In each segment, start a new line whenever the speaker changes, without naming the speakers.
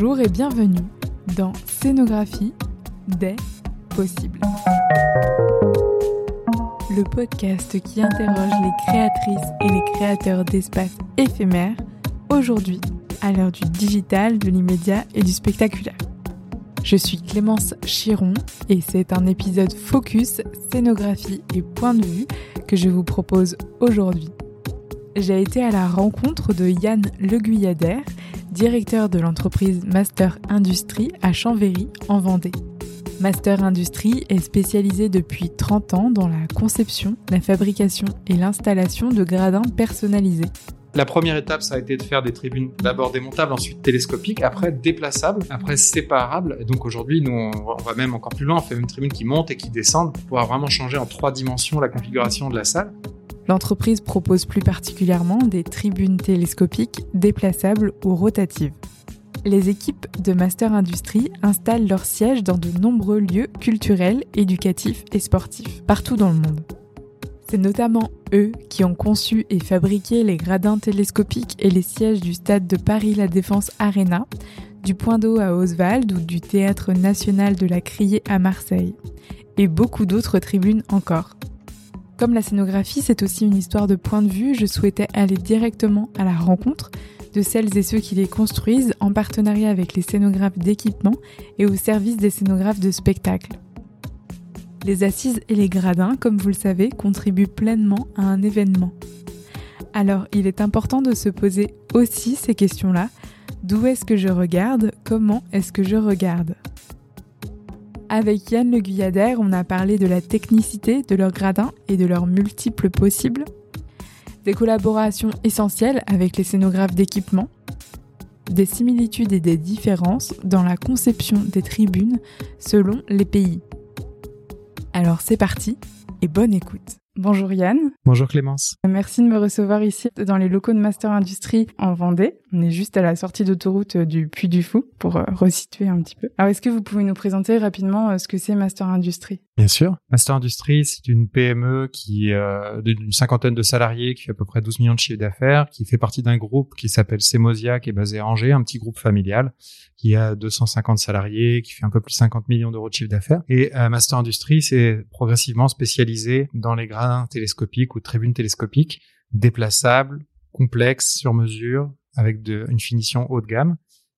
Bonjour et bienvenue dans Scénographie des possibles. Le podcast qui interroge les créatrices et les créateurs d'espaces éphémères, aujourd'hui à l'heure du digital, de l'immédiat et du spectaculaire. Je suis Clémence Chiron et c'est un épisode focus, scénographie et point de vue que je vous propose aujourd'hui. J'ai été à la rencontre de Yann Leguyadère, directeur de l'entreprise Master Industrie à Chambéry, en Vendée. Master Industrie est spécialisé depuis 30 ans dans la conception, la fabrication et l'installation de gradins personnalisés.
La première étape, ça a été de faire des tribunes d'abord démontables, ensuite télescopiques, après déplaçables, après séparables. Donc aujourd'hui, nous, on va même encore plus loin. On fait une tribune qui monte et qui descend pour pouvoir vraiment changer en trois dimensions la configuration de la salle.
L'entreprise propose plus particulièrement des tribunes télescopiques déplaçables ou rotatives. Les équipes de Master Industrie installent leurs sièges dans de nombreux lieux culturels, éducatifs et sportifs, partout dans le monde. C'est notamment eux qui ont conçu et fabriqué les gradins télescopiques et les sièges du stade de Paris La Défense Arena, du Point d'eau à Oswald ou du Théâtre national de la Criée à Marseille, et beaucoup d'autres tribunes encore. Comme la scénographie, c'est aussi une histoire de point de vue, je souhaitais aller directement à la rencontre de celles et ceux qui les construisent en partenariat avec les scénographes d'équipement et au service des scénographes de spectacle. Les assises et les gradins, comme vous le savez, contribuent pleinement à un événement. Alors il est important de se poser aussi ces questions-là. D'où est-ce que je regarde? Comment est-ce que je regarde? Avec Yann Le Guyadère, on a parlé de la technicité de leurs gradins et de leurs multiples possibles, des collaborations essentielles avec les scénographes d'équipement, des similitudes et des différences dans la conception des tribunes selon les pays. Alors c'est parti et bonne écoute. Bonjour Yann.
Bonjour Clémence.
Merci de me recevoir ici dans les locaux de Master Industrie en Vendée. On est juste à la sortie d'autoroute du Puy du Fou pour euh, resituer un petit peu. Alors est-ce que vous pouvez nous présenter rapidement euh, ce que c'est Master Industrie
Bien sûr. Master Industrie, c'est une PME qui euh, d'une cinquantaine de salariés, qui fait à peu près 12 millions de chiffres d'affaires, qui fait partie d'un groupe qui s'appelle Semosia, qui est basé à Angers, un petit groupe familial, qui a 250 salariés, qui fait un peu plus de 50 millions d'euros de chiffre d'affaires. Et euh, Master Industrie, c'est progressivement spécialisé dans les gradins télescopiques ou tribunes télescopiques, déplaçables, complexes, sur mesure, avec une finition haut de gamme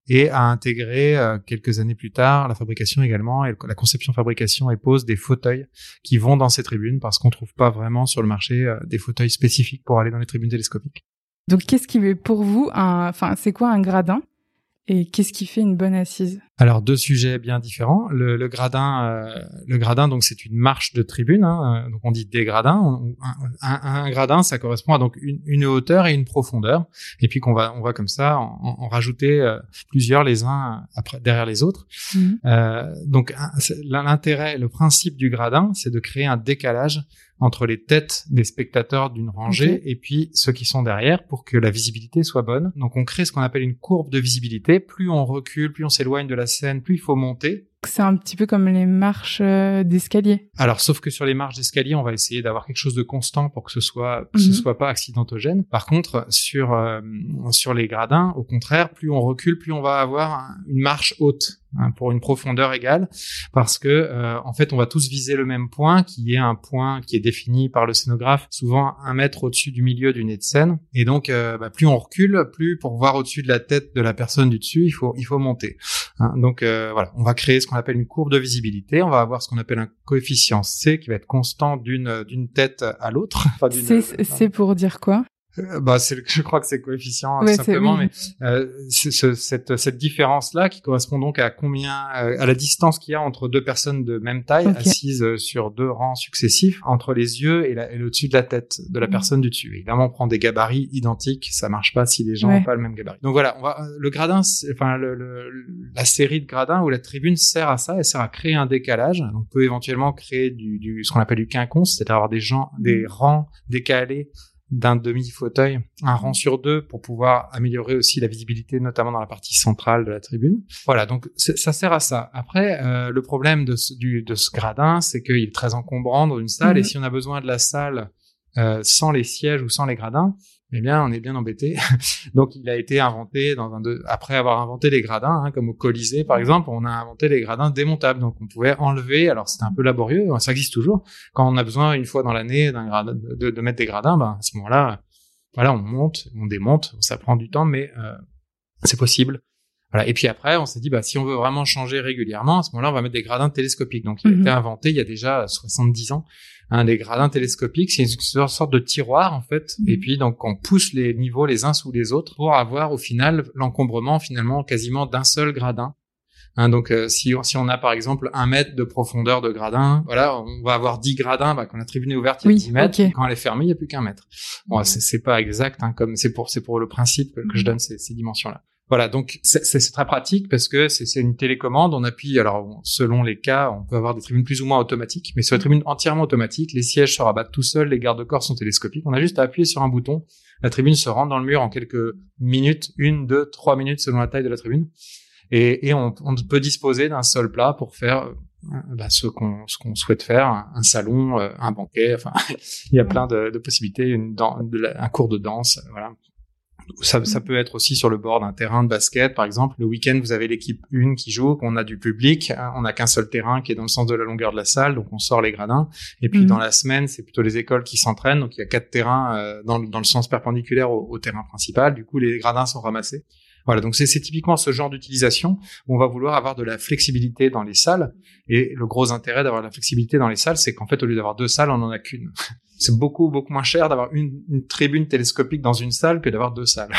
et a intégré euh, quelques années plus tard la fabrication également et la conception fabrication et pose des fauteuils qui vont dans ces tribunes parce qu'on trouve pas vraiment sur le marché euh, des fauteuils spécifiques pour aller dans les tribunes télescopiques.
Donc qu'est-ce qui est pour vous enfin c'est quoi un gradin? Et qu'est-ce qui fait une bonne assise?
Alors deux sujets bien différents. Le, le gradin, euh, le gradin donc c'est une marche de tribune. Hein, donc on dit des gradins. Un, un, un, gradin, ça correspond à donc une, une, hauteur et une profondeur. Et puis qu'on va on va comme ça en, en rajouter euh, plusieurs les uns après derrière les autres. Mmh. Euh, donc l'intérêt, le principe du gradin, c'est de créer un décalage entre les têtes des spectateurs d'une rangée okay. et puis ceux qui sont derrière pour que la visibilité soit bonne. Donc on crée ce qu'on appelle une courbe de visibilité. Plus on recule, plus on s'éloigne de la scène, plus il faut monter.
C'est un petit peu comme les marches euh, d'escalier.
Alors, sauf que sur les marches d'escalier, on va essayer d'avoir quelque chose de constant pour que ce soit, que mm -hmm. ce
Mhm.
soit pas accidentogène. Par contre, sur euh, sur les gradins, au contraire, plus on recule, plus on va avoir une marche haute hein, pour une profondeur égale, parce que euh, en fait, on va tous viser le même point, qui est un point qui est défini par le scénographe, souvent un mètre au-dessus du milieu du nez de scène. Et donc, euh, bah, plus on recule, plus pour voir au-dessus de la tête de la personne du dessus, il faut il faut monter. Hein. Donc euh, voilà, on va créer ce qu'on appelle une courbe de visibilité. On va avoir ce qu'on appelle un coefficient C qui va être constant d'une d'une tête à l'autre.
Enfin, c'est pour dire quoi?
Bah, c'est, je crois que c'est coefficient ouais, simplement, oui. mais euh, ce, cette, cette différence-là qui correspond donc à combien, euh, à la distance qu'il y a entre deux personnes de même taille okay. assises sur deux rangs successifs entre les yeux et, la, et le dessus de la tête de la mmh. personne du dessus. Évidemment, on prend des gabarits identiques, ça marche pas si les gens n'ont ouais. pas le même gabarit. Donc voilà, on va, le gradin, enfin le, le, la série de gradins ou la tribune sert à ça, elle sert à créer un décalage. On peut éventuellement créer du, du ce qu'on appelle du quinconce, c'est-à-dire avoir des gens, des mmh. rangs décalés d'un demi-fauteuil, un rang sur deux pour pouvoir améliorer aussi la visibilité, notamment dans la partie centrale de la tribune. Voilà, donc ça sert à ça. Après, euh, le problème de ce, du, de ce gradin, c'est qu'il est très encombrant dans une salle, mmh. et si on a besoin de la salle euh, sans les sièges ou sans les gradins, eh bien, on est bien embêté. Donc, il a été inventé dans un de... après avoir inventé les gradins, hein, comme au Colisée par exemple, on a inventé les gradins démontables. Donc, on pouvait enlever. Alors, c'était un peu laborieux, ça existe toujours. Quand on a besoin une fois dans l'année d'un gradin, de, de, mettre des gradins, ben, à ce moment-là, voilà, on monte, on démonte, ça prend du temps, mais euh, c'est possible. Voilà. Et puis après, on s'est dit, bah, si on veut vraiment changer régulièrement, à ce moment-là, on va mettre des gradins télescopiques. Donc, il a mhm. été inventé il y a déjà 70 ans, un des gradins télescopiques. C'est une sorte de tiroir, en fait. Mhm. Et puis, donc, on pousse les niveaux les uns sous les autres pour avoir, au final, l'encombrement, finalement, quasiment d'un seul gradin. Hein, donc, euh, si, si on a, par exemple, un mètre de profondeur de gradin, voilà, on va avoir 10 gradins, bah, quand la tribune est ouverte, il y a 10 mètres. Quand elle est fermée, il n'y a plus qu'un mètre. Bon, c'est pas exact, hein, comme c'est pour, c'est pour le principe que, je mhm. donne ces, ces dimensions-là. Voilà, donc c'est très pratique parce que c'est une télécommande. On appuie, alors selon les cas, on peut avoir des tribunes plus ou moins automatiques, mais sur les tribunes entièrement automatiques, les sièges se rabattent tout seuls, les garde-corps sont télescopiques. On a juste à appuyer sur un bouton, la tribune se rentre dans le mur en quelques minutes, une, deux, trois minutes selon la taille de la tribune, et, et on, on, peut disposer d'un seul plat pour faire euh, bah, ce qu'on qu'on souhaite faire, un, salon, euh, un banquet. Enfin, il y a plein de, de possibilités, une, un cours de danse, voilà ça, ça, peut être aussi sur le bord d'un terrain de basket, par exemple. Le week-end, vous avez l'équipe 1 qui joue, on a du public, hein, on n'a qu'un seul terrain qui est dans le sens de la longueur de la salle, donc on sort les gradins. Et puis mhm. dans la semaine, c'est plutôt les écoles qui s'entraînent, donc il y a quatre terrains euh, dans, dans, le sens perpendiculaire au, terrain principal. Du coup, les gradins sont ramassés. Voilà, donc c'est typiquement ce genre d'utilisation où on va vouloir avoir de la flexibilité dans les salles. Et le gros intérêt d'avoir de la flexibilité dans les salles, c'est qu'en fait, au lieu d'avoir deux salles, on en a qu'une c'est beaucoup beaucoup moins cher d'avoir une, une, tribune télescopique dans une salle que d'avoir deux salles.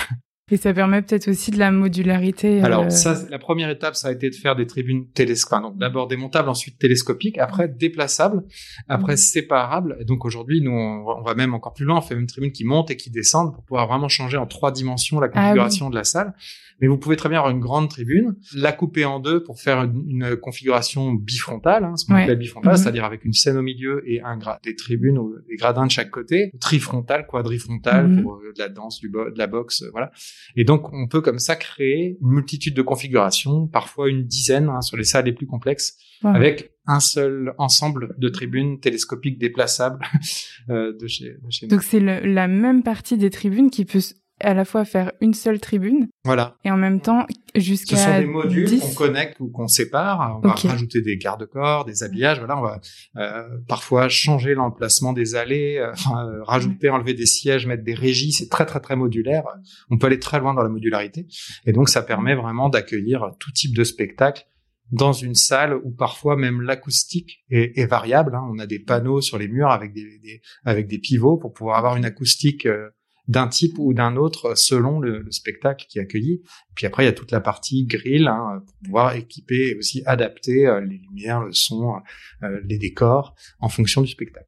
Et ça permet peut-être aussi de la modularité.
Euh, Alors ça, la première étape, ça a été de faire des tribunes télescopiques. Donc d'abord démontables, ensuite télescopiques, après déplaçables, après mmh. séparables. Et donc aujourd'hui, nous, on, va même encore plus loin. On fait une tribune qui monte et qui descend pour pouvoir vraiment changer en trois dimensions la ah configuration de la salle. Mais vous pouvez très bien avoir une grande tribune, la couper en deux pour faire une, configuration bifrontale, hein, ce qu'on appelle bifrontale, mhm. c'est-à-dire avec une scène au milieu et un des tribunes ou des gradins de chaque côté, trifrontale, quadrifrontale mhm. pour euh, de la danse, du de la boxe, euh, voilà. Et donc on peut comme ça créer une multitude de configurations, parfois une dizaine hein, sur les salles les plus complexes, avec un seul ensemble de tribunes télescopiques déplaçables euh, de, chez, de chez
nous. Donc c'est la même partie des tribunes qui peut à la fois faire une seule tribune.
Voilà.
Et en même temps, jusqu'à. Ce
sont des modules qu'on connecte ou qu'on sépare. On va rajouter des garde-corps, des habillages. Voilà, on va euh, parfois changer l'emplacement des allées, euh, euh, rajouter, enlever des sièges, mettre des régies. C'est très très très modulaire. On peut aller très loin dans la modularité. Et donc ça permet vraiment d'accueillir tout type de spectacle dans une salle où parfois même l'acoustique est, est, variable. Hein. On a des panneaux sur les murs avec des, des, avec des pivots pour pouvoir avoir une acoustique euh, d'un type ou d'un autre selon le, spectacle qui est accueilli. Puis après, il y a toute la partie grill hein, pour pouvoir équiper et aussi adapter euh, les lumières, le son, euh, les décors en fonction du spectacle.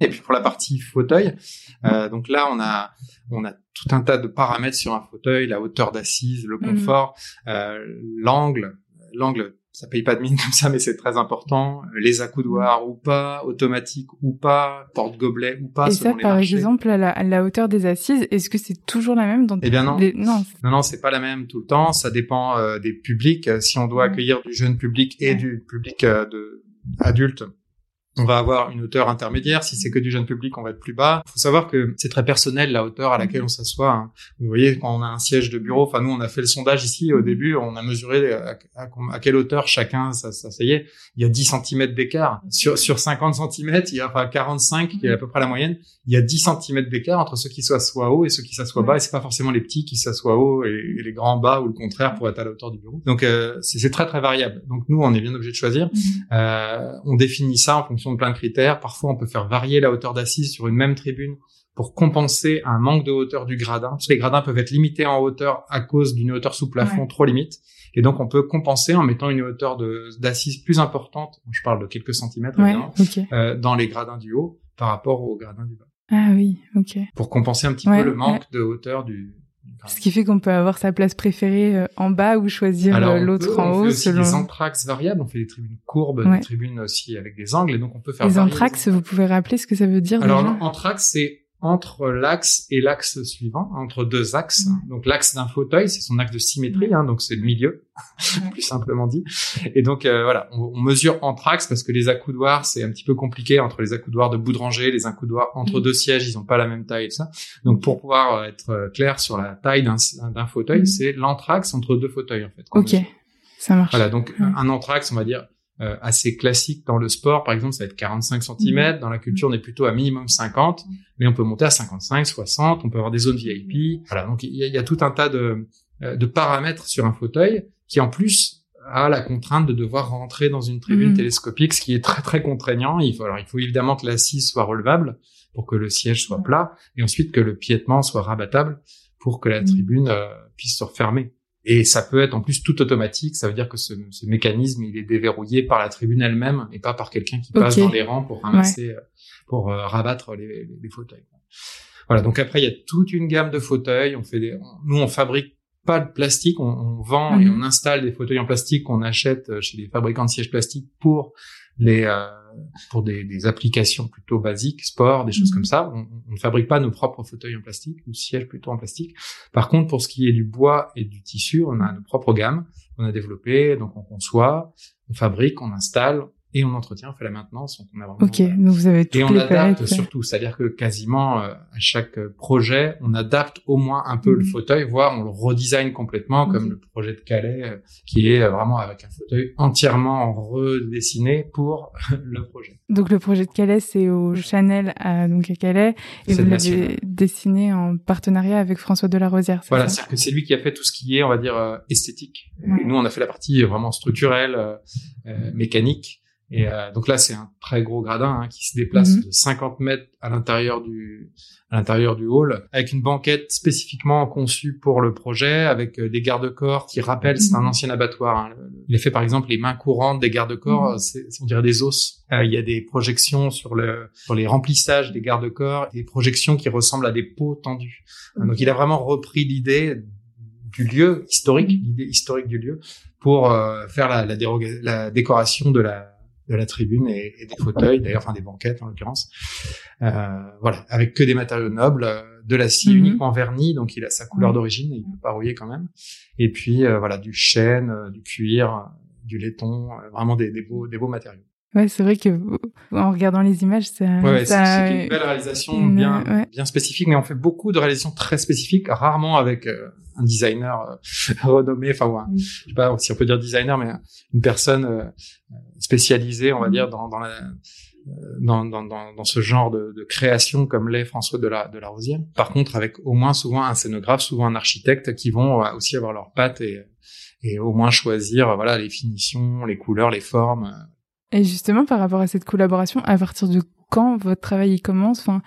Et puis pour la partie fauteuil, euh, donc là on a on a tout un tas de paramètres sur un fauteuil, la hauteur d'assise, le mhm. confort, l'angle, l'angle ça paye pas de mine comme ça, mais c'est très important. Les accoudoirs ou pas, automatique ou pas, porte-gobelet ou pas.
Et ça, par exemple, à la, hauteur des assises, est-ce que c'est toujours la même dans
Eh bien non. Non, non, non c'est pas la même tout le temps. Ça dépend euh, des publics. Si on doit accueillir du jeune public et du public euh, de adulte, on va avoir une hauteur intermédiaire. Si c'est que du jeune public, on va être plus bas. Il faut savoir que c'est très personnel la hauteur à laquelle on s'assoit. Hein. Vous voyez, quand on a un siège de bureau, enfin nous on a fait le sondage ici au début, on a mesuré à, quelle hauteur chacun s'asseyait. Il y a 10 cm d'écart. Sur, sur 50 cm, il y a enfin 45 qui est à peu près la moyenne. Il y a 10 cm d'écart entre ceux qui s'assoient haut et ceux qui s'assoient bas. Et c'est pas forcément les petits qui s'assoient haut et, les grands bas ou le contraire pour être à la hauteur du bureau. Donc euh, c'est très très variable. Donc nous on est bien obligé de choisir. Mhm. Euh, on définit ça en fonction de plein de critères. Parfois, on peut faire varier la hauteur d'assise sur une même tribune pour compenser un manque de hauteur du gradin. Parce que les gradins peuvent être limités en hauteur à cause d'une hauteur sous plafond trop limite. Et donc, on peut compenser en mettant une hauteur d'assise plus importante, je parle de quelques centimètres, euh, dans les gradins du haut par rapport aux gradins du bas.
Ah oui, ok.
Pour compenser un petit peu le manque de hauteur du,
ce qui fait qu'on peut avoir sa place préférée euh, en bas ou choisir euh, l'autre en haut. On fait
aussi des anthrax variables, on fait des tribunes courbes, des tribunes aussi avec des angles, et donc on peut faire.
Les anthrax, vous pouvez rappeler ce que ça veut dire
Alors anthrax, c'est entre l'axe et l'axe suivant, entre deux axes. Donc l'axe d'un fauteuil, c'est son axe de symétrie, hein, donc c'est le milieu, plus simplement dit. Et donc euh, voilà, on, on, mesure entre axes parce que les accoudoirs, c'est un petit peu compliqué entre les accoudoirs de bout de rangée, les accoudoirs entre deux sièges, ils n'ont pas la même taille et ça. Donc pour pouvoir euh, être euh, clair sur la taille d'un fauteuil, c'est l'entraxe entre deux fauteuils en fait.
Ok, ça marche.
Voilà, donc un entraxe, on va dire euh, assez classique dans le sport, par exemple, ça va être 45 cm. Dans la culture, on est plutôt à minimum 50, mais on peut monter à 55, 60. On peut avoir des zones VIP. Voilà, donc il y a, tout un tas de, euh, de paramètres sur un fauteuil qui, en plus, a la contrainte de devoir rentrer dans une tribune télescopique, ce qui est très très contraignant. Il faut alors il faut évidemment que l'assise soit relevable pour que le siège soit plat, et ensuite que le piétement soit rabattable pour que la tribune euh, puisse se refermer. Et ça peut être en plus tout automatique. Ça veut dire que ce, ce mécanisme, il est déverrouillé par la tribune elle-même et pas par quelqu'un qui passe dans les rangs pour ramasser, euh, pour euh, rabattre les, les, fauteuils. Voilà. Donc après, il y a toute une gamme de fauteuils. On fait des, nous, on fabrique pas de plastique. On, on vend et mhm. on installe des fauteuils en plastique qu'on achète euh, chez les fabricants de sièges plastiques pour les euh, pour des, des, applications plutôt basiques, sport, des choses mhm. comme ça. On, on, ne fabrique pas nos propres fauteuils en plastique ou sièges plutôt en plastique. Par contre, pour ce qui est du bois et du tissu, on a nos propres gammes qu'on a développées. Donc, on conçoit, on fabrique, on installe, et on entretient, on fait la maintenance, donc on a vraiment.
Ok, donc vous avez
et on adapte surtout, c'est-à-dire que quasiment euh, à chaque projet, on adapte au moins un peu le mhm. fauteuil, voire on le redesign complètement, comme mhm. le projet de Calais, euh, qui est euh, vraiment avec un fauteuil entièrement redessiné pour le projet.
Donc le projet de Calais, c'est au Chanel à donc à Calais, et vous l'avez dessiné en partenariat avec François Delarosière.
Voilà, c'est-à-dire que c'est lui qui a fait tout ce qui est, on va dire, esthétique. Nous, on a fait la partie vraiment structurelle, mécanique. Et euh, donc là, c'est un très gros gradin hein, qui se déplace mhm. de 50 mètres à l'intérieur du à l'intérieur du hall, avec une banquette spécifiquement conçue pour le projet, avec euh, des garde-corps qui rappellent, c'est un mhm. ancien abattoir. Hein. Il a fait par exemple les mains courantes des garde-corps, mhm. on dirait des os. Euh, il y a des projections sur le sur les remplissages des garde-corps, des projections qui ressemblent à des pots tendus. Donc il a vraiment repris l'idée du lieu historique, l'idée historique du lieu, pour euh, faire la, la, la décoration de la de la tribune et, des fauteuils, d'ailleurs, enfin des banquettes en l'occurrence. Euh, voilà, avec que des matériaux nobles, euh, de l'acier mhm. uniquement verni, donc il a sa couleur d'origine, il peut pas rouiller quand même. Et puis euh, voilà, du chêne, du cuir, du laiton, vraiment des, des, beaux, des beaux matériaux.
Ouais, c'est vrai que en regardant les images, ça,
ouais, ça c'est une belle réalisation bien, bien spécifique, mais on fait beaucoup de réalisations très spécifiques, rarement avec un designer renommé, enfin, je sais pas si on peut dire designer, mais une personne spécialisé, on va dire, dans, dans, la, euh, dans, dans, dans, ce genre de, de création comme l'est François de la, de la Rosière. Par contre, avec au moins souvent un scénographe, souvent un architecte qui vont euh, aussi avoir leurs pattes et, et au moins choisir voilà les finitions, les couleurs, les formes.
Et justement, par rapport à cette collaboration, à partir de quand votre travail commence? Enfin,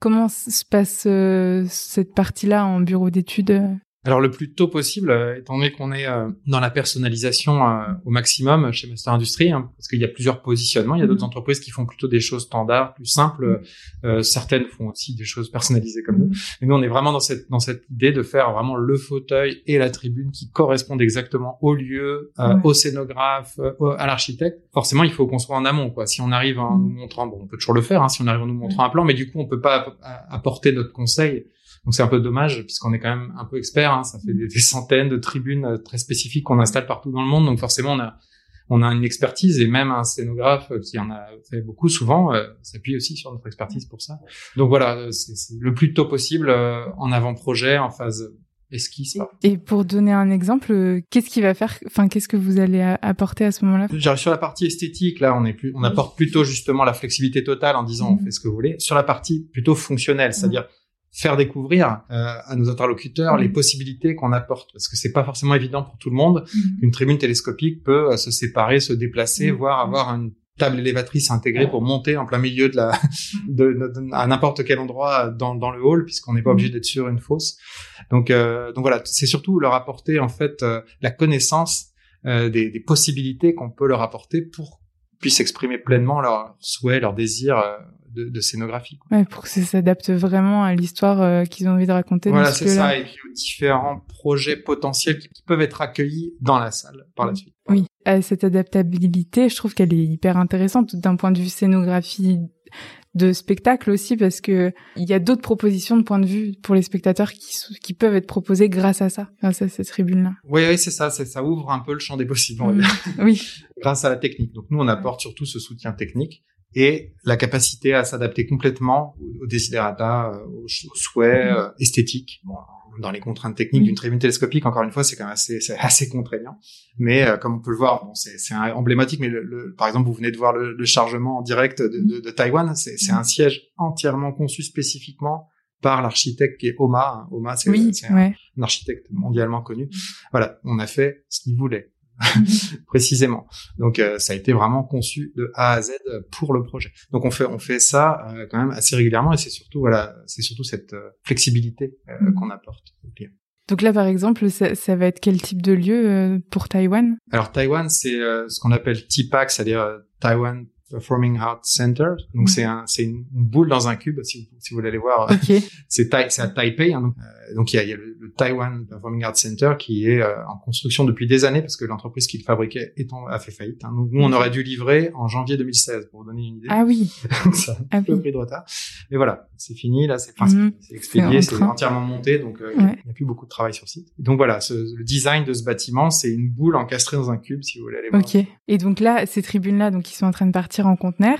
comment se passe euh, cette partie-là en bureau d'études?
Alors le plus tôt possible, euh, étant donné qu'on est euh, dans la personnalisation euh, au maximum chez Master Industrie, hein, parce qu'il y a plusieurs positionnements. Il y a d'autres mhm. entreprises qui font plutôt des choses standards, plus simples. Mhm. certaines font aussi des choses personnalisées comme nous. Mais nous, on est vraiment dans cette dans cette idée de faire vraiment le fauteuil et la tribune qui correspondent exactement au lieu, au scénographe, à l'architecte. Forcément, il faut qu'on soit en amont. Quoi. Si on arrive en nous montrant, bon, on peut toujours le faire. Hein, si on arrive en nous montrant un plan, mais du coup, on peut pas apporter notre conseil donc c'est un peu dommage puisqu'on est quand même un peu expert. Hein, ça fait des, centaines de tribunes euh, très spécifiques qu'on installe partout dans le monde. Donc forcément on a on a une expertise et même un scénographe qui en a fait beaucoup souvent euh, s'appuie aussi sur notre expertise pour ça. Donc voilà, c'est le plus tôt possible euh, en avant-projet, en phase esquisse.
Et pour donner un exemple, qu'est-ce qui va faire, enfin, qu'est-ce que vous allez apporter à ce moment-là?
Sur la partie esthétique, là, on est plus, on apporte plutôt justement la flexibilité totale en disant on mhm. fait ce que vous voulez. Sur la partie plutôt fonctionnelle, c'est-à-dire faire découvrir euh, à nos interlocuteurs les possibilités qu'on apporte. Parce que c'est pas forcément évident pour tout le monde mm-hmm. qu'une tribune télescopique peut euh, se séparer, se déplacer, voire avoir une table élévatrice intégrée pour monter en plein milieu de la de, à n'importe quel endroit dans, dans le hall puisqu'on n'est pas obligé d'être sur une fosse. Donc euh, donc voilà, c'est surtout leur apporter en fait la connaissance des, des, possibilités qu'on peut leur apporter pour puissent exprimer pleinement leurs souhaits, leurs désirs de, de scénographie.
Ouais, pour que ça s'adapte vraiment à l'histoire euh, qu'ils ont envie de raconter.
Voilà, c'est ça, et puis aux différents projets potentiels qui, peuvent être accueillis dans la salle par la suite.
Oui, cette adaptabilité, je trouve qu'elle est hyper intéressante d'un point de vue scénographie de spectacle aussi parce que il y a d'autres propositions de point de vue pour les spectateurs qui, qui peuvent être proposées grâce à ça, grâce à cette tribune-là.
Oui, oui, c'est ça, ça ouvre un peu le champ des possibles.
Mmh. oui.
grâce à la technique. Donc nous, on apporte surtout ce soutien technique et la capacité à s'adapter complètement aux, desiderata, euh, aux, souhaits mmh. euh, esthétiques. Bon, dans les contraintes techniques d'une tribune télescopique, encore une fois, c'est quand même assez, assez contraignant. Mais euh, comme on peut le voir, bon, c'est emblématique. Mais le, par exemple, vous venez de voir le, chargement en direct de, de, de Taïwan. C'est un siège entièrement conçu spécifiquement par l'architecte qui est Oma. Hein. Oma, c'est un, architecte mondialement connu. Voilà, on a fait ce qu'il voulait. précisément. Donc euh, ça a été vraiment conçu de A à Z pour le projet. Donc on fait on fait ça euh, quand même assez régulièrement et c'est surtout voilà c'est surtout cette euh, flexibilité mm. qu'on apporte
Donc là, par exemple, ça, ça, va être quel type de lieu pour Taïwan?
Alors Taïwan, c'est ce qu'on appelle TPAC, c'est-à-dire Taiwan Performing Arts Center. Donc c'est un, c'est une, boule dans un cube. Si vous, si vous voulez aller voir,
okay.
c'est c'est à Taipei. Hein, donc, euh, donc il y a, y a le, Taiwan Performing Arts Center qui est euh, en construction depuis des années parce que l'entreprise qui le fabriquait étant a fait faillite. Hein. Donc nous on aurait dû livrer en janvier 2016 pour vous donner une idée.
Ah oui.
ça a un ah peu pris de retard. Mais voilà, c'est fini là, c'est mm c'est expédié, c'est entièrement monté, donc euh, il n'y a plus beaucoup de travail sur site. donc voilà, ce, le design de ce bâtiment, c'est une boule encastrée dans un cube si vous voulez aller voir.
Ok. Et donc là, ces tribunes là, donc ils sont en train de partir en conteneur.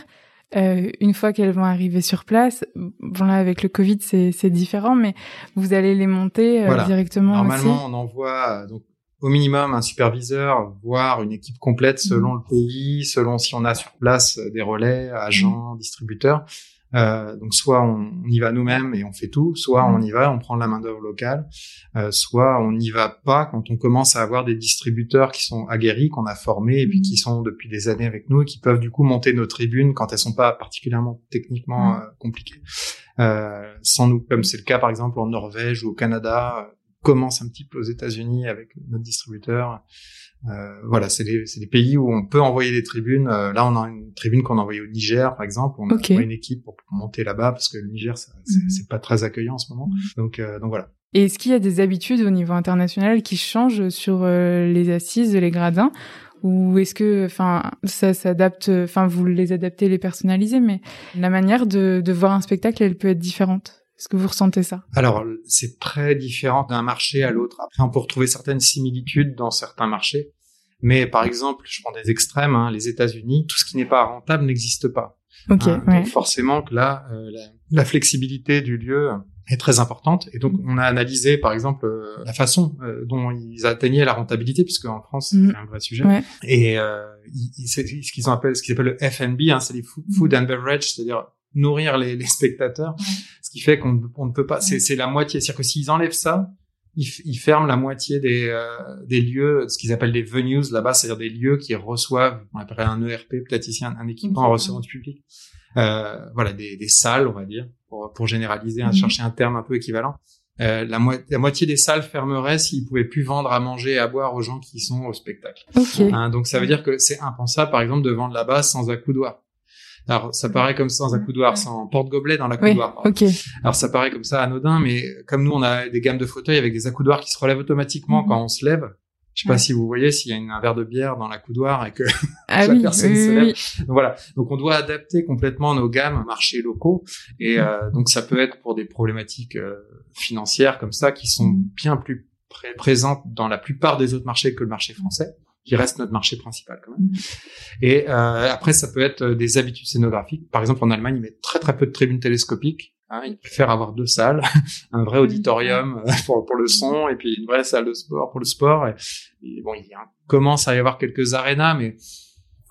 Euh, une fois qu'elles vont arriver sur place, bon là avec le Covid c'est différent, mais vous allez les monter euh, directement.
Normalement, on envoie donc au minimum un superviseur, voire une équipe complète selon le pays, selon si on a sur place des relais, agents, distributeurs. Euh, donc soit on, y va nous-mêmes et on fait tout, soit on y va, on prend la main d'œuvre locale, euh, soit on n'y va pas quand on commence à avoir des distributeurs qui sont aguerris, qu'on a formés et puis qui sont depuis des années avec nous et qui peuvent du coup monter nos tribunes quand elles sont pas particulièrement techniquement euh, compliquées. Euh, sans nous, comme c'est le cas par exemple en Norvège ou au Canada, commence un petit peu aux États-Unis avec notre distributeur. Euh, voilà, c'est des, des, pays où on peut envoyer des tribunes. Euh, là, on a une tribune qu'on a envoyée au Niger, par exemple. On a envoyé une équipe pour, monter là-bas parce que le Niger, mhm. c'est pas très accueillant en ce moment. Mhm. Donc, euh, donc voilà.
Et est-ce qu'il y a des habitudes au niveau international qui changent sur les assises, les gradins? Ou est-ce que, enfin, ça s'adapte, enfin, vous les adaptez, les personnalisez, mais la manière de, de voir un spectacle, elle peut être différente? Est-ce que vous ressentez ça?
Alors, c'est très différent d'un marché à l'autre. Après, on peut retrouver certaines similitudes dans certains marchés. Mais par exemple, je prends des extrêmes, hein, les États-Unis, tout ce qui n'est pas rentable n'existe pas.
Ok. Hein,
Donc forcément que là, euh, la, flexibilité du lieu est très importante. Et donc, on a analysé, par exemple, euh, la façon euh, dont ils atteignaient la rentabilité, puisque en France, c'est mm. un vrai sujet. Et ce qu'ils appellent, ce qu'ils appellent le F&B, hein, c'est les food and beverage, c'est-à-dire nourrir les, les spectateurs, ce qui fait qu'on ne peut pas. C'est la moitié. C'est-à-dire que s'ils enlèvent ça, ils, ils, ferment la moitié des, euh, des lieux, ce qu'ils appellent des venues là-bas, c'est-à-dire des lieux qui reçoivent, on appelle un ERP, peut-être ici un, équipement en recevant du public. Euh, voilà, des, des, salles, on va dire, pour, pour généraliser, hein, mhm. chercher un terme un peu équivalent. Euh, la, la, moitié des salles fermeraient s'ils pouvaient plus vendre à manger et à boire aux gens qui sont au spectacle. Hein, donc ça veut dire que c'est impensable, par exemple, de vendre là-bas sans accoudoir. Alors, ça paraît comme ça accoudoir, sans porte-gobelet dans l'accoudoir.
Oui, ok.
Alors, ça paraît comme ça anodin, mais comme nous, on a des gammes de fauteuils avec des accoudoirs qui se relèvent automatiquement mhm. quand on se lève. Je sais pas si vous voyez s'il y a un verre de bière dans l'accoudoir et que
ah
la
oui,
personne se lève. Donc, voilà. Donc on doit adapter complètement nos gammes marchés locaux et euh, donc ça peut être pour des problématiques euh, financières comme ça qui sont mhm. bien plus présentes dans la plupart des autres marchés que le marché français qui reste notre marché principal quand même. Et euh, après, ça peut être euh, des habitudes scénographiques. Par exemple, en Allemagne, ils mettent très très peu de tribunes télescopiques. Hein, ils préfèrent avoir deux salles, un vrai auditorium euh, pour, pour le son et puis une vraie salle de sport pour le sport. Et, bon, il y a, commence à y avoir quelques arénas, mais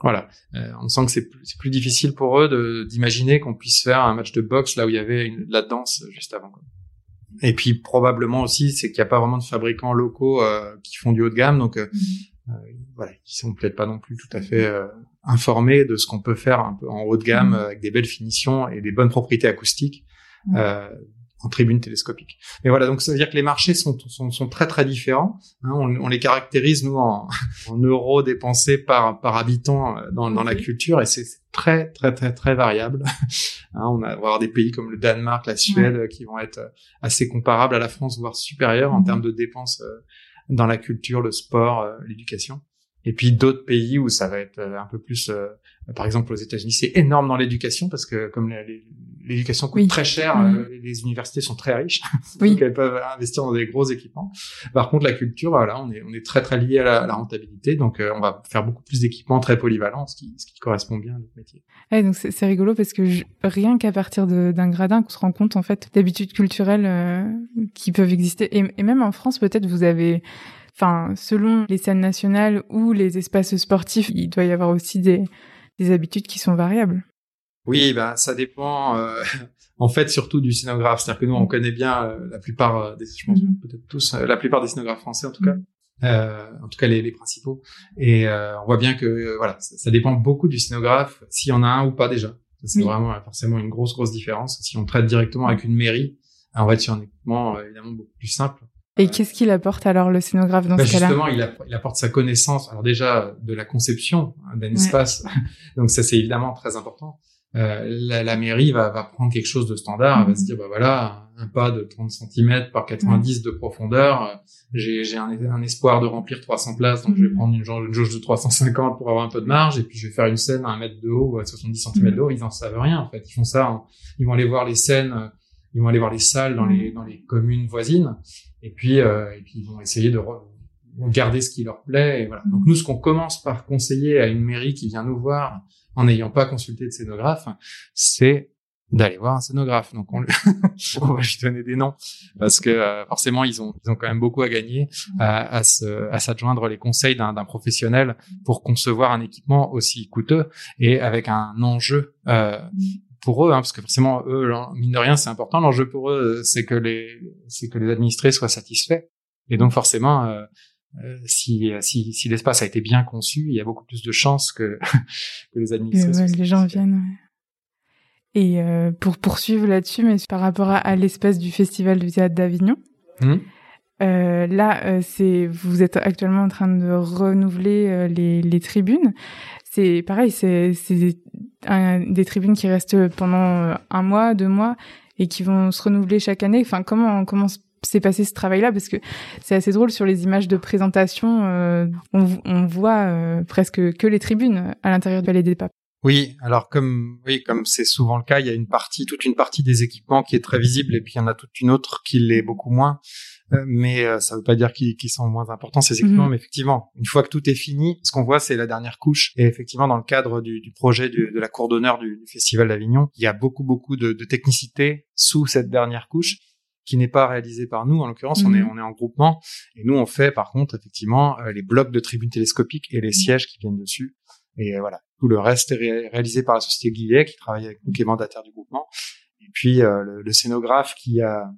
voilà, euh, on sent que c'est plus, plus, difficile pour eux d'imaginer qu'on puisse faire un match de boxe là où il y avait une, la danse juste avant. Quoi. Et puis probablement aussi, c'est qu'il n'y a pas vraiment de fabricants locaux euh, qui font du haut de gamme, donc euh, mm-hmm. Euh voilà, ils sont peut-être pas non plus tout à fait euh, informés de ce qu'on peut faire un peu en haut de gamme mm-hmm. avec des belles finitions et des bonnes propriétés acoustiques euh, en tribune télescopique. Mais voilà, donc ça veut dire que les marchés sont, sont, sont très très différents. Hein, on, on, les caractérise nous en, en, euros dépensés par par habitant euh, dans, dans la culture et c'est très très très très variable. hein, on, a, va avoir des pays comme le Danemark, la Suède qui vont être assez comparables à la France, voire supérieurs en mm-hmm. termes de dépenses dans la culture, le sport, l'éducation. Et puis d'autres pays où ça va être un peu plus, par exemple aux États-Unis, c'est énorme dans l'éducation parce que comme les, l'éducation coûte très cher, mmh. les universités sont très riches, oui. donc elles peuvent investir dans des gros équipements. Par contre, la culture, voilà, on est on est très très lié à la, rentabilité, donc euh, on va faire beaucoup plus d'équipements très polyvalents, ce qui ce qui correspond bien à notre métier.
Ouais, donc c'est rigolo parce que rien qu'à partir d'un gradin, qu'on se rend compte en fait d'habitudes culturelles euh, qui peuvent exister, et, et même en France, peut-être vous avez Enfin, selon les scènes nationales ou les espaces sportifs, il doit y avoir aussi des, des habitudes qui sont variables.
Oui, bah ça dépend. Euh, en fait, surtout du scénographe. C'est-à-dire que nous, on mm. connaît bien euh, la plupart euh, des, je pense mm-hmm. peut-être tous, la plupart des scénographes français en tout cas. Mm. Euh, en tout cas les, les principaux. Et on voit bien que voilà, ça, dépend beaucoup du scénographe, s'il y en a un ou pas déjà. C'est vraiment forcément une grosse grosse différence. Si on traite directement avec une mairie, on va être sur un équipement évidemment beaucoup plus simple.
Et qu'est-ce qu'il apporte alors le scénographe dans
bah
ce cas-là?
Justement, il, il, apporte sa connaissance. Alors déjà de la conception hein, d'un espace, donc ça c'est évidemment très important. Euh, la, la, mairie va, va, prendre quelque chose de standard, elle va se dire bah voilà un pas de 30 cm par 90 de profondeur, j'ai un, un, espoir de remplir 300 places, donc je vais prendre une, une jauge de 350 pour avoir un peu de marge, et puis je vais faire une scène à un mètre de haut ou à 70 cm de haut. Ils en savent rien en fait, ils font ça, ils vont aller voir les scènes, ils vont aller voir les salles dans les dans les communes voisines, et puis euh, et puis ils vont essayer de garder ce qui leur plaît. Et voilà. Donc nous, ce qu'on commence par conseiller à une mairie qui vient nous voir en n'ayant pas consulté de scénographe, c'est d'aller voir un scénographe. Donc on, on, va lui donner des noms parce que euh, forcément ils ont ils ont quand même beaucoup à gagner à, à se à s'adjoindre les conseils d'un professionnel pour concevoir un équipement aussi coûteux et avec un enjeu euh, pour eux, hein, parce que forcément eux mine de rien c'est important. L'enjeu pour eux c'est que les c'est que les administrés soient satisfaits et donc forcément euh, euh, si, si, si l'espace a été bien conçu, il y a beaucoup plus de chances que, que les administrations.
les gens viennent. Et euh, pour poursuivre là-dessus, mais par rapport à, l'espace du Festival du théâtre d'Avignon, mmh. euh, là, euh, c'est vous êtes actuellement en train de renouveler euh, les, les tribunes. C'est pareil, c'est des tribunes qui restent pendant un mois, deux mois et qui vont se renouveler chaque année. Enfin, comment comment s'est passé ce travail-là parce que c'est assez drôle sur les images de présentation, euh, on, on, voit euh, presque que les tribunes à l'intérieur de Palais des Papes.
Oui, alors comme oui, comme c'est souvent le cas, il y a une partie, toute une partie des équipements qui est très visible et puis il y en a toute une autre qui l'est beaucoup moins. Euh, mais ça ne veut pas dire qu'ils sont moins importants ces équipements. Mhm. Mais effectivement, une fois que tout est fini, ce qu'on voit c'est la dernière couche. Et effectivement, dans le cadre du, du projet de la cour d'honneur du, du, Festival d'Avignon, il y a beaucoup beaucoup de, de technicité sous cette dernière couche qui n'est pas réalisé par nous. En l'occurrence, on est mhm. on est en groupement et nous on fait par contre effectivement euh, les blocs de tribunes télescopiques et les mhm. sièges qui viennent dessus. Et euh, voilà, tout le reste est réalisé par la société Guillet qui travaille avec nous, qui est mandataire du groupement. Et puis euh, le, scénographe qui a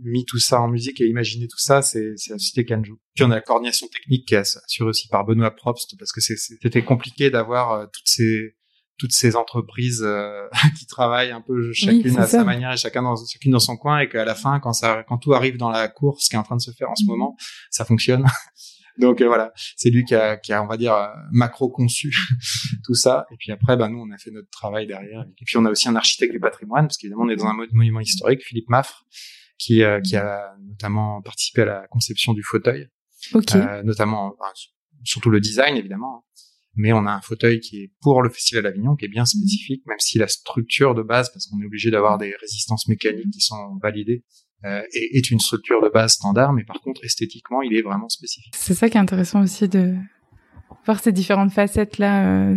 mis tout ça en musique et imaginé tout ça, c'est la société Kanju. Puis on a la coordination technique qui est assurée aussi par Benoît Probst parce que c'était compliqué d'avoir toutes ces toutes ces entreprises euh, qui travaillent un peu chacune à sa manière et chacun dans chacune dans son coin et qu'à la fin quand ça quand tout arrive dans la course qui est en train de se faire en ce mhm. moment ça fonctionne. Donc euh, voilà c'est lui qui a, qui a on va dire euh, macro conçu tout ça. Et puis après ben nous on a fait notre travail derrière. Et puis on a aussi un architecte du patrimoine parce qu'évidemment on est dans un monument historique Philippe Maffre qui qui a notamment participé à la conception du fauteuil. Notamment surtout le design évidemment mais on a un fauteuil qui est pour le Festival d'Avignon, qui est bien spécifique, même si la structure de base, parce qu'on est obligé d'avoir des résistances mécaniques qui sont validées, euh, est, une structure de base standard, mais par contre esthétiquement, il est vraiment spécifique.
C'est ça qui est intéressant aussi de voir ces différentes facettes là. Euh,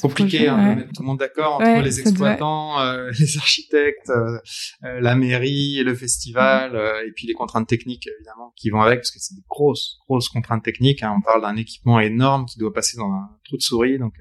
Compliqué hein, de mettre tout le monde d'accord entre les exploitants, euh, les architectes, euh, euh, la mairie le festival, mm-hmm. et puis les contraintes techniques évidemment qui vont avec parce que c'est des grosses grosses contraintes techniques. Hein. On parle d'un équipement énorme qui doit passer dans un trou de souris, donc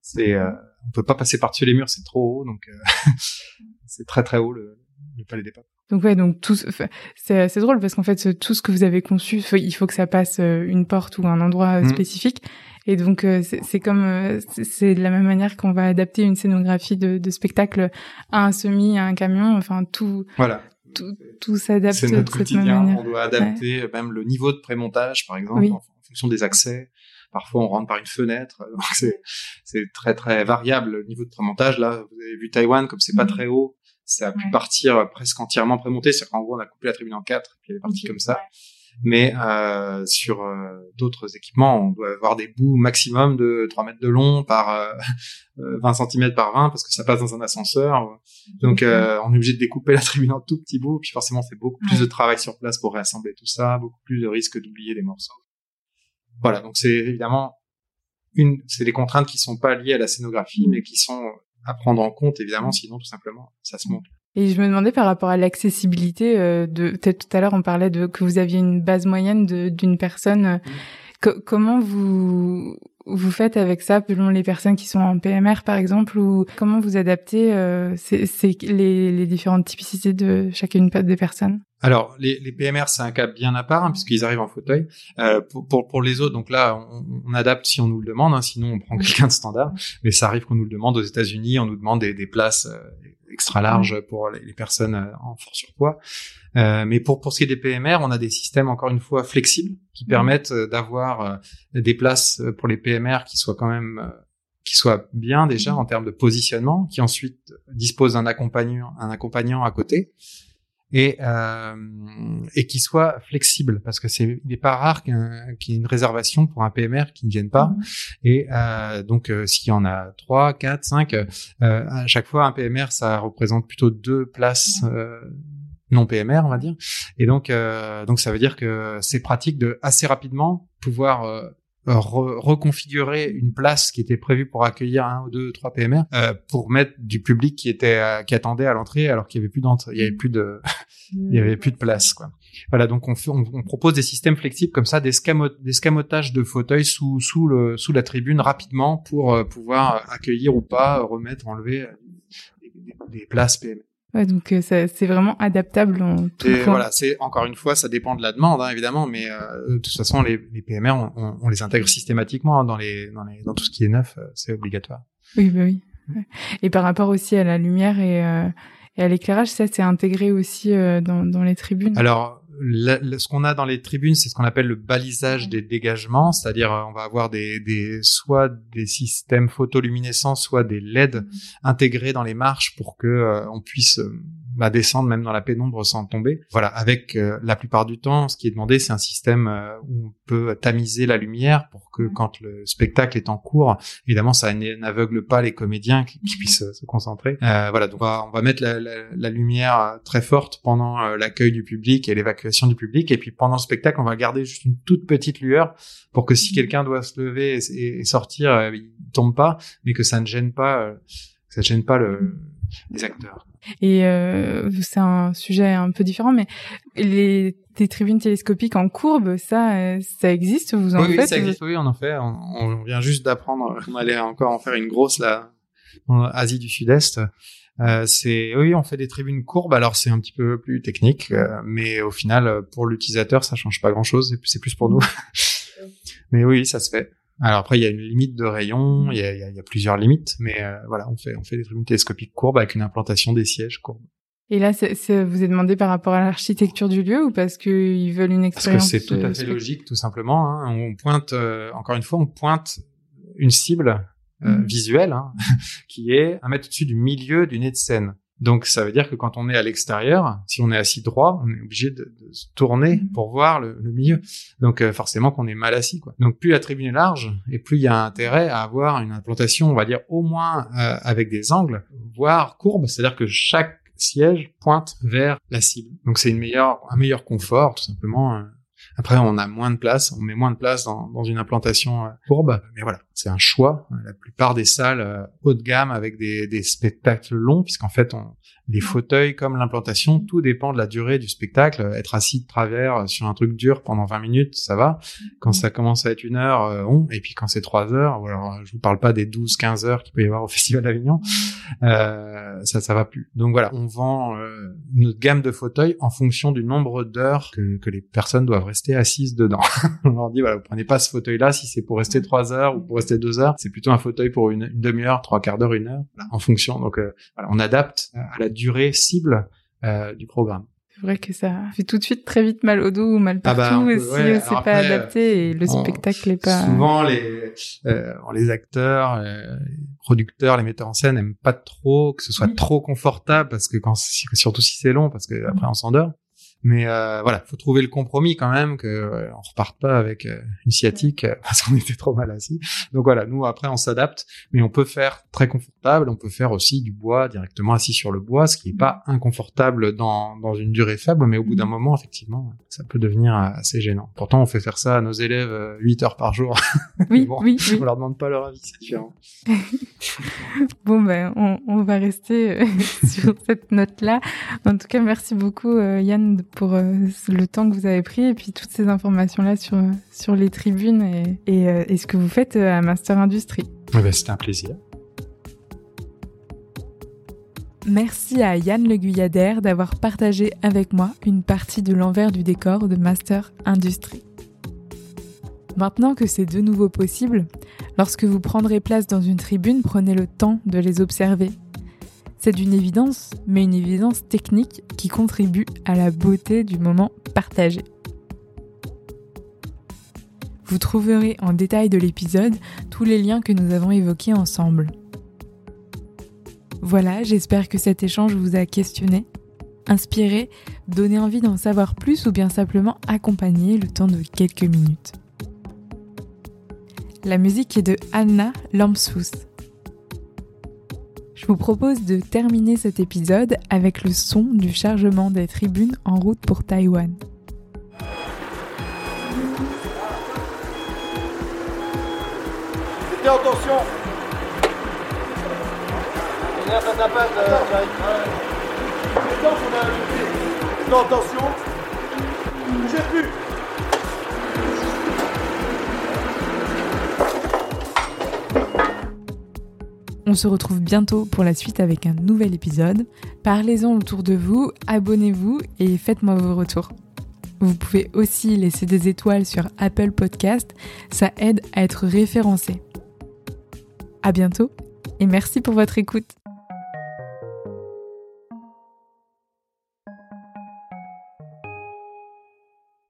c'est on peut pas passer par-dessus les murs, c'est trop haut, donc c'est très très haut le, le palais des papes.
Donc ouais, donc tout, c'est c'est drôle parce qu'en fait tout ce que vous avez conçu, il faut que ça passe euh, une porte ou un endroit euh, mm. spécifique. Et donc euh, c'est comme c'est de la même manière qu'on va adapter une scénographie de, de, spectacle à un semi, à un camion. Enfin tout.
Voilà.
Tout, tout s'adapte.
C'est notre quotidien. On doit adapter même le niveau de prémontage, par exemple, en, fonction des accès. Parfois, on rentre par une fenêtre. c'est c'est très très variable le niveau de prémontage. Là, vous avez vu Taïwan, comme c'est pas mm. très haut, ça a pu partir presque entièrement prémonté. C'est-à-dire qu'en gros, on a coupé la tribune en quatre, puis elle est partie comme ça. Mais euh, sur euh, d'autres équipements, on doit avoir des bouts maximum de 3 mètres de long par 20 cm par 20 parce que ça passe dans un ascenseur. Donc on est obligé de découper la tribune en tout petits bouts. Puis forcément, c'est beaucoup plus de travail sur place pour réassembler tout ça, beaucoup plus de risque d'oublier des morceaux. Voilà, donc c'est évidemment une, c'est des contraintes qui sont pas liées à la scénographie, mais qui sont à prendre en compte évidemment, sinon tout simplement ça se monte.
Et je me demandais par rapport à l'accessibilité euh, de peut-être tout à l'heure on parlait de que vous aviez une base moyenne d'une personne. Euh, mm. comment vous vous faites avec ça selon les personnes qui sont en PMR par exemple ou comment vous adaptez euh, les, les différentes typicités de chacune des personnes?
Alors, les, les PMR, c'est un cas bien à part, hein, puisqu'ils arrivent en fauteuil. Euh, pour, pour, pour, les autres, donc là, on, on, adapte si on nous le demande, hein, sinon on prend quelqu'un de standard. Mais ça arrive qu'on nous le demande aux États-Unis, on nous demande des, des places euh, extra larges pour les, personnes euh, en fort surpoids. Euh, mais pour, pour ce qui est des PMR, on a des systèmes encore une fois flexibles qui permettent euh, d'avoir des places pour les PMR qui soient quand même qui soient bien déjà en termes de positionnement, qui ensuite disposent d'un accompagnant, un accompagnant à côté et euh, et qui soit flexible parce que c'est il n'est pas rare qu'il y ait une réservation pour un PMR qui ne vienne pas. Mmh. et euh, donc euh, s'il y en a trois quatre cinq euh, à chaque fois un PMR ça représente plutôt deux places euh, non PMR on va dire. Et donc euh, donc ça veut dire que c'est pratique de assez rapidement pouvoir reconfigurer une place qui était prévue pour accueillir un ou deux trois PMR euh, pour mettre du public qui était euh, qui attendait à l'entrée alors qu'il y avait plus d'entrée, il y avait plus de il y avait plus de place quoi. Voilà donc on, fait, on, propose des systèmes flexibles comme ça, des, des scamotages de fauteuils sous sous le sous la tribune rapidement pour euh, pouvoir accueillir ou pas remettre enlever des, des places PMR.
Ouais, donc euh, c'est vraiment adaptable en tout
et Voilà, c'est encore une fois, ça dépend de la demande, hein, évidemment, mais euh, de toute façon, les, les PMR, on, on, les intègre systématiquement hein, dans les, dans les, dans tout ce qui est neuf, euh, c'est obligatoire.
Oui, bah oui. Et par rapport aussi à la lumière et, euh, et à l'éclairage, ça c'est intégré aussi dans, dans les tribunes?
Alors ce qu'on a dans les tribunes, c'est ce qu'on appelle le balisage des dégagements, c'est-à-dire on va avoir des, des soit des systèmes photoluminescents, soit des LED mmh. intégrés dans les marches pour que euh, on puisse euh, bah, descendre même dans la pénombre sans tomber. Voilà, avec euh, la plupart du temps, ce qui est demandé, c'est un système où on peut tamiser la lumière pour que quand le spectacle est en cours, évidemment, ça n'aveugle pas les comédiens qui, puissent se concentrer. voilà, donc on va, on va mettre la, la, la, lumière très forte pendant l'accueil du public et l'évacuation du public. Et puis pendant le spectacle, on va garder juste une toute petite lueur pour que si quelqu'un doit se lever et, sortir, euh, il tombe pas, mais que ça ne gêne pas, euh, ça ne gêne pas le, les acteurs.
Et euh, c'est un sujet un peu différent, mais les des tribunes télescopiques en courbe, ça, ça existe Vous en
oui,
faites
Oui, ça existe. Oui, on en fait. On, on vient juste d'apprendre. On allait encore en faire une grosse là, en Asie du Sud-Est. Euh, c'est oui, on fait des tribunes courbes. Alors c'est un petit peu plus technique, euh, mais au final, pour l'utilisateur, ça change pas grand-chose. C'est plus pour nous. mais oui, ça se fait. Alors après, il y a une limite de rayon, il y a, y a, plusieurs limites, mais euh, voilà, on fait on fait des tribunes télescopiques courbes avec une implantation des sièges courbes.
Et là, c'est, vous êtes demandé par rapport à l'architecture du lieu ou parce qu'ils veulent une expérience
Parce que c'est tout à fait logique, tout simplement. Hein. On pointe, encore une fois, on pointe une cible euh, mhm. visuel, hein, qui est un mètre au-dessus du milieu du nez de scène. Donc ça veut dire que quand on est à l'extérieur, si on est assis droit, on est obligé de, de se tourner mhm. pour voir le, le milieu. Donc euh, forcément qu'on est mal assis. Quoi. Donc plus la tribune est large et plus il y a intérêt à avoir une implantation, on va dire au moins euh, avec des angles, voire courbes, c'est-à-dire que chaque siège pointe vers la cible. Donc c'est une meilleure, un meilleur confort tout simplement après, on a moins de place, on met moins de place dans, dans une implantation euh, courbe, mais voilà, c'est un choix. La plupart des salles euh, haut de gamme avec des, des spectacles longs, puisqu'en fait, on, les fauteuils comme l'implantation, tout dépend de la durée du spectacle. Être assis de travers sur un truc dur pendant 20 minutes, ça va. Quand ça commence à être une heure, euh, on. Et puis quand c'est trois heures, ou alors je vous parle pas des 12, 15 heures qu'il peut y avoir au Festival d'Avignon, euh, ça, ça va plus. Donc voilà, on vend euh, notre gamme de fauteuils en fonction du nombre d'heures que, que les personnes doivent rester assises dedans. on leur dit voilà, vous prenez pas ce fauteuil-là si c'est pour rester trois heures ou pour rester deux heures. C'est plutôt un fauteuil pour une, demi-heure, trois quarts d'heure, une heure, en fonction. Donc euh, voilà, on adapte à la durée cible euh, du programme.
C'est vrai que ça fait tout de suite très vite mal au dos ou mal ah bah, partout si c'est pas adapté et le spectacle est pas.
Souvent les euh, les acteurs, euh, les producteurs, les metteurs en scène aiment pas trop que ce soit trop confortable parce que quand surtout si c'est long parce que après on s'endort. Mais euh, voilà, faut trouver le compromis quand même que euh, on reparte pas avec euh, une sciatique euh, parce qu'on était trop mal assis. Donc voilà, nous après on s'adapte, mais on peut faire très confortable. On peut faire aussi du bois directement assis sur le bois, ce qui est pas inconfortable dans dans une durée faible, mais au bout d'un mhm. moment effectivement, ça peut devenir assez gênant. Pourtant on fait faire ça à nos élèves 8 heures par jour.
Oui, oui, oui.
On leur demande pas leur avis, c'est différent.
bon ben on, on va rester sur cette note là. En tout cas, merci beaucoup Yann pour euh, le temps que vous avez pris et puis toutes ces informations-là sur, sur les tribunes et, euh, et, ce que vous faites euh, à Master Industrie.
Ben, C'était un plaisir.
Merci à Yann Le Guyadère d'avoir partagé avec moi une partie de l'envers du décor de Master Industrie. Maintenant que c'est de nouveau possible, lorsque vous prendrez place dans une tribune, prenez le temps de les observer, c'est d'une évidence, mais une évidence technique qui contribue à la beauté du moment partagé. Vous trouverez en détail de l'épisode tous les liens que nous avons évoqués ensemble. Voilà, j'espère que cet échange vous a questionné, inspiré, donné envie d'en savoir plus ou bien simplement accompagné le temps de quelques minutes. La musique est de Anna Lampsous. Je vous propose de terminer cet épisode avec le son du chargement des tribunes en route pour Taïwan.
Mettez en tension Mettez en tension Bougez plus
On se retrouve bientôt pour la suite avec un nouvel épisode. Parlez-en autour de vous, abonnez-vous et faites-moi vos retours. Vous pouvez aussi laisser des étoiles sur Apple Podcast, ça aide à être référencé. À bientôt et merci pour votre écoute.